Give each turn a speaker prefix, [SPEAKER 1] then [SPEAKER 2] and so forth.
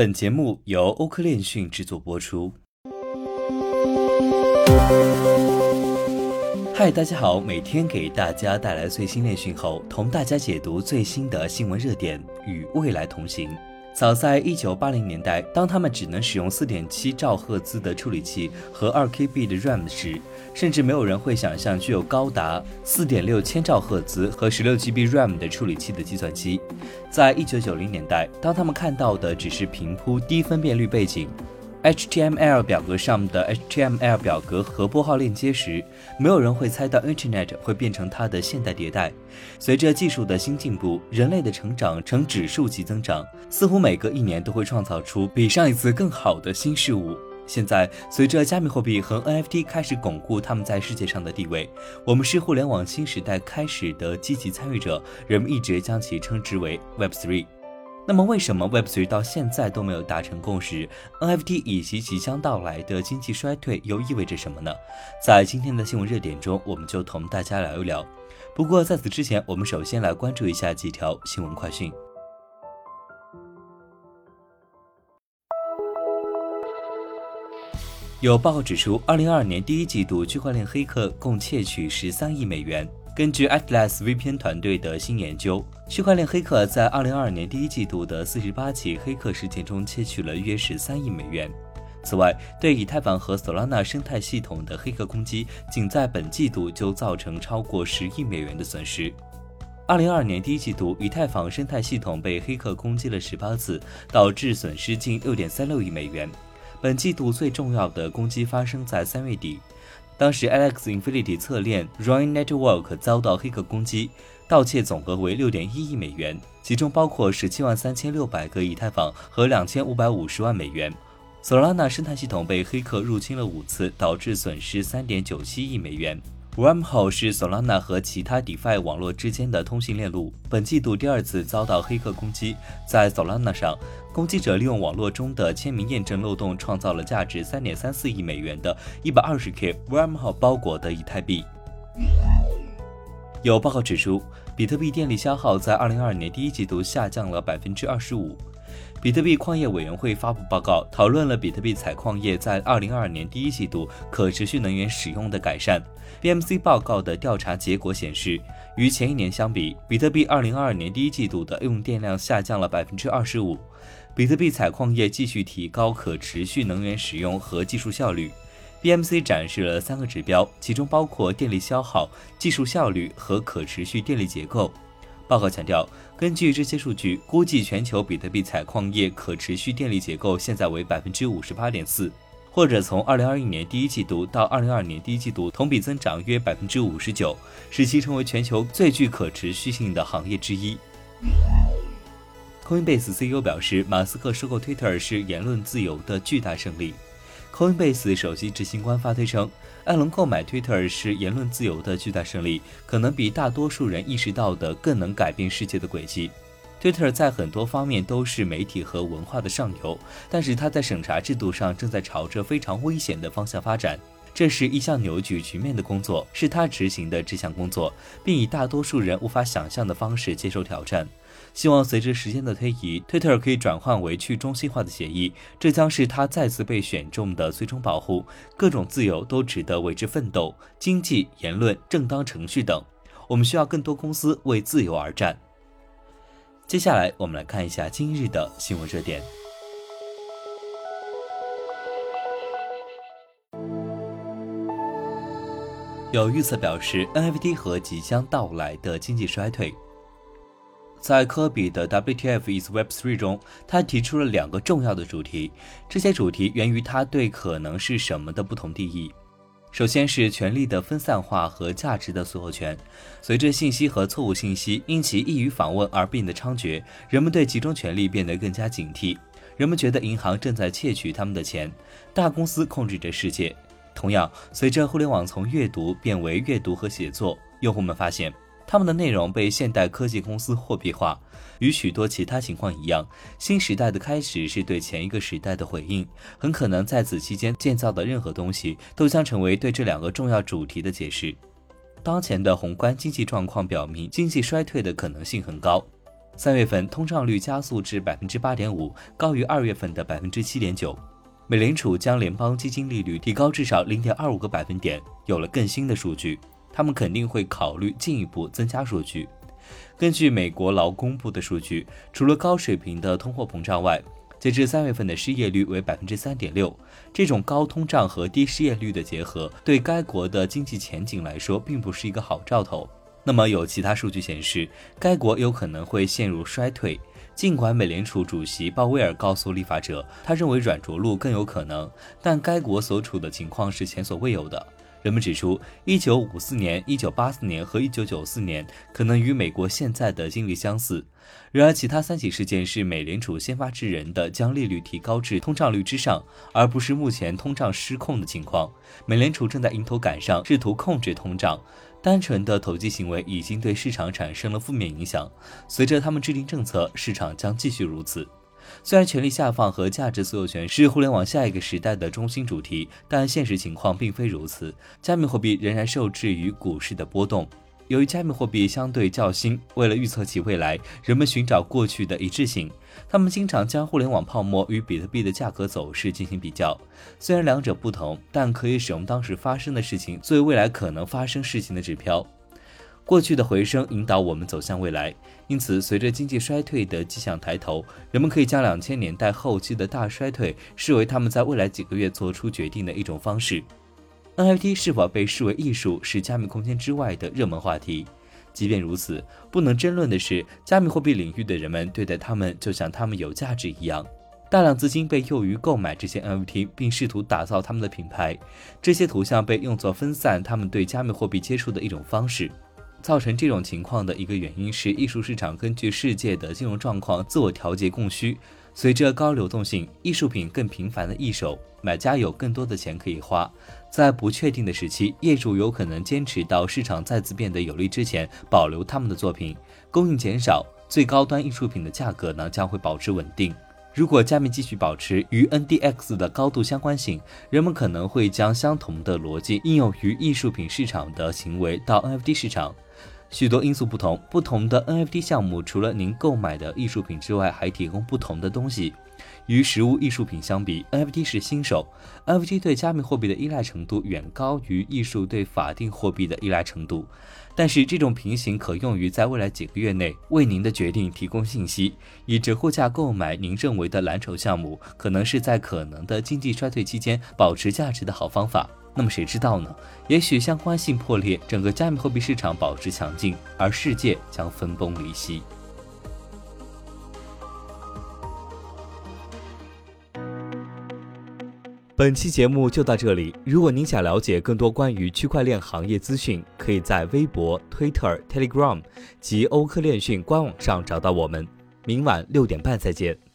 [SPEAKER 1] 本节目由欧科链讯制作播出。嗨，大家好，每天给大家带来最新链讯后，同大家解读最新的新闻热点，与未来同行。早在一九八零年代，当他们只能使用四点七兆赫兹的处理器和二 KB 的 RAM 时，甚至没有人会想象具有高达四点六千兆赫兹和十六 GB RAM 的处理器的计算机。在一九九零年代，当他们看到的只是平铺低分辨率背景。HTML 表格上的 HTML 表格和拨号链接时，没有人会猜到 Internet 会变成它的现代迭代。随着技术的新进步，人类的成长呈指数级增长，似乎每隔一年都会创造出比上一次更好的新事物。现在，随着加密货币和 NFT 开始巩固他们在世界上的地位，我们是互联网新时代开始的积极参与者，人们一直将其称之为 Web3。那么，为什么 Web3 到现在都没有达成共识？NFT 以及即将到来的经济衰退又意味着什么呢？在今天的新闻热点中，我们就同大家聊一聊。不过在此之前，我们首先来关注一下几条新闻快讯。有报告指出，二零二二年第一季度区块链黑客共窃取十三亿美元。根据 Atlas VPN 团队的新研究，区块链黑客在2022年第一季度的48起黑客事件中窃取了约13亿美元。此外，对以太坊和 Solana 生态系统的黑客攻击，仅在本季度就造成超过10亿美元的损失。2022年第一季度，以太坊生态系统被黑客攻击了18次，导致损失近6.36亿美元。本季度最重要的攻击发生在3月底。当时，Alex Infinity 侧链 Roin Network 遭到黑客攻击，盗窃总额为六点一亿美元，其中包括十七万三千六百个以太坊和两千五百五十万美元。Solana 生态系统被黑客入侵了五次，导致损失三点九七亿美元。Wormhole 是 Solana 和其他 DeFi 网络之间的通信链路，本季度第二次遭到黑客攻击，在 Solana 上。攻击者利用网络中的签名验证漏洞，创造了价值三点三四亿美元的一百二十 K Wormhole 包裹的以太币。有报告指出，比特币电力消耗在二零二二年第一季度下降了百分之二十五。比特币矿业委员会发布报告，讨论了比特币采矿业在二零二二年第一季度可持续能源使用的改善。BMC 报告的调查结果显示，与前一年相比，比特币二零二二年第一季度的用电量下降了百分之二十五。比特币采矿业继续提高可持续能源使用和技术效率。BMC 展示了三个指标，其中包括电力消耗、技术效率和可持续电力结构。报告强调，根据这些数据，估计全球比特币采矿业可持续电力结构现在为百分之五十八点四，或者从二零二一年第一季度到二零二二年第一季度同比增长约百分之五十九，使其成为全球最具可持续性的行业之一。Coinbase CEO 表示，马斯克收购 Twitter 是言论自由的巨大胜利。Coinbase 首席执行官发推称，艾伦购买 Twitter 是言论自由的巨大胜利，可能比大多数人意识到的更能改变世界的轨迹。Twitter 在很多方面都是媒体和文化的上游，但是它在审查制度上正在朝着非常危险的方向发展。这是一项扭曲局面的工作，是他执行的这项工作，并以大多数人无法想象的方式接受挑战。希望随着时间的推移，Twitter 可以转换为去中心化的协议，这将是他再次被选中的最终保护。各种自由都值得为之奋斗，经济、言论、正当程序等。我们需要更多公司为自由而战。接下来，我们来看一下今日的新闻热点。有预测表示，NFT 和即将到来的经济衰退。在科比的 WTF is Web3 中，他提出了两个重要的主题。这些主题源于他对可能是什么的不同定义。首先是权力的分散化和价值的所有权。随着信息和错误信息因其易于访问而变得猖獗，人们对集中权力变得更加警惕。人们觉得银行正在窃取他们的钱，大公司控制着世界。同样，随着互联网从阅读变为阅读和写作，用户们发现。他们的内容被现代科技公司货币化，与许多其他情况一样，新时代的开始是对前一个时代的回应。很可能在此期间建造的任何东西都将成为对这两个重要主题的解释。当前的宏观经济状况表明，经济衰退的可能性很高。三月份通胀率加速至百分之八点五，高于二月份的百分之七点九。美联储将联邦基金利率提高至少零点二五个百分点。有了更新的数据，他们肯定会考虑进一步增加数据。根据美国劳工部的数据，除了高水平的通货膨胀外，截至三月份的失业率为百分之三点六。这种高通胀和低失业率的结合，对该国的经济前景来说，并不是一个好兆头。那么有其他数据显示，该国有可能会陷入衰退。尽管美联储主席鲍威尔告诉立法者，他认为软着陆更有可能，但该国所处的情况是前所未有的。人们指出，1954年、1984年和1994年可能与美国现在的经历相似。然而，其他三起事件是美联储先发制人的将利率提高至通胀率之上，而不是目前通胀失控的情况。美联储正在迎头赶上，试图控制通胀。单纯的投机行为已经对市场产生了负面影响。随着他们制定政策，市场将继续如此。虽然权力下放和价值所有权是互联网下一个时代的中心主题，但现实情况并非如此。加密货币仍然受制于股市的波动。由于加密货币相对较新，为了预测其未来，人们寻找过去的一致性。他们经常将互联网泡沫与比特币的价格走势进行比较。虽然两者不同，但可以使用当时发生的事情作为未来可能发生事情的指标。过去的回声引导我们走向未来，因此，随着经济衰退的迹象抬头，人们可以将两千年代后期的大衰退视为他们在未来几个月做出决定的一种方式。NFT 是否被视为艺术是加密空间之外的热门话题。即便如此，不能争论的是，加密货币领域的人们对待他们就像他们有价值一样。大量资金被用于购买这些 NFT，并试图打造他们的品牌。这些图像被用作分散他们对加密货币接触的一种方式。造成这种情况的一个原因是，艺术市场根据世界的金融状况自我调节供需。随着高流动性，艺术品更频繁的易手，买家有更多的钱可以花。在不确定的时期，业主有可能坚持到市场再次变得有利之前保留他们的作品。供应减少，最高端艺术品的价格呢将会保持稳定。如果加密继续保持与 NDX 的高度相关性，人们可能会将相同的逻辑应用于艺术品市场的行为到 NFT 市场。许多因素不同，不同的 NFT 项目除了您购买的艺术品之外，还提供不同的东西。与实物艺术品相比，NFT 是新手。NFT 对加密货币的依赖程度远高于艺术对法定货币的依赖程度。但是这种平行可用于在未来几个月内为您的决定提供信息。以折扣价购买您认为的蓝筹项目，可能是在可能的经济衰退期间保持价值的好方法。那么谁知道呢？也许相关性破裂，整个加密货币市场保持强劲，而世界将分崩离析。本期节目就到这里。如果您想了解更多关于区块链行业资讯，可以在微博、Twitter、Telegram 及欧科链讯官网上找到我们。明晚六点半再见。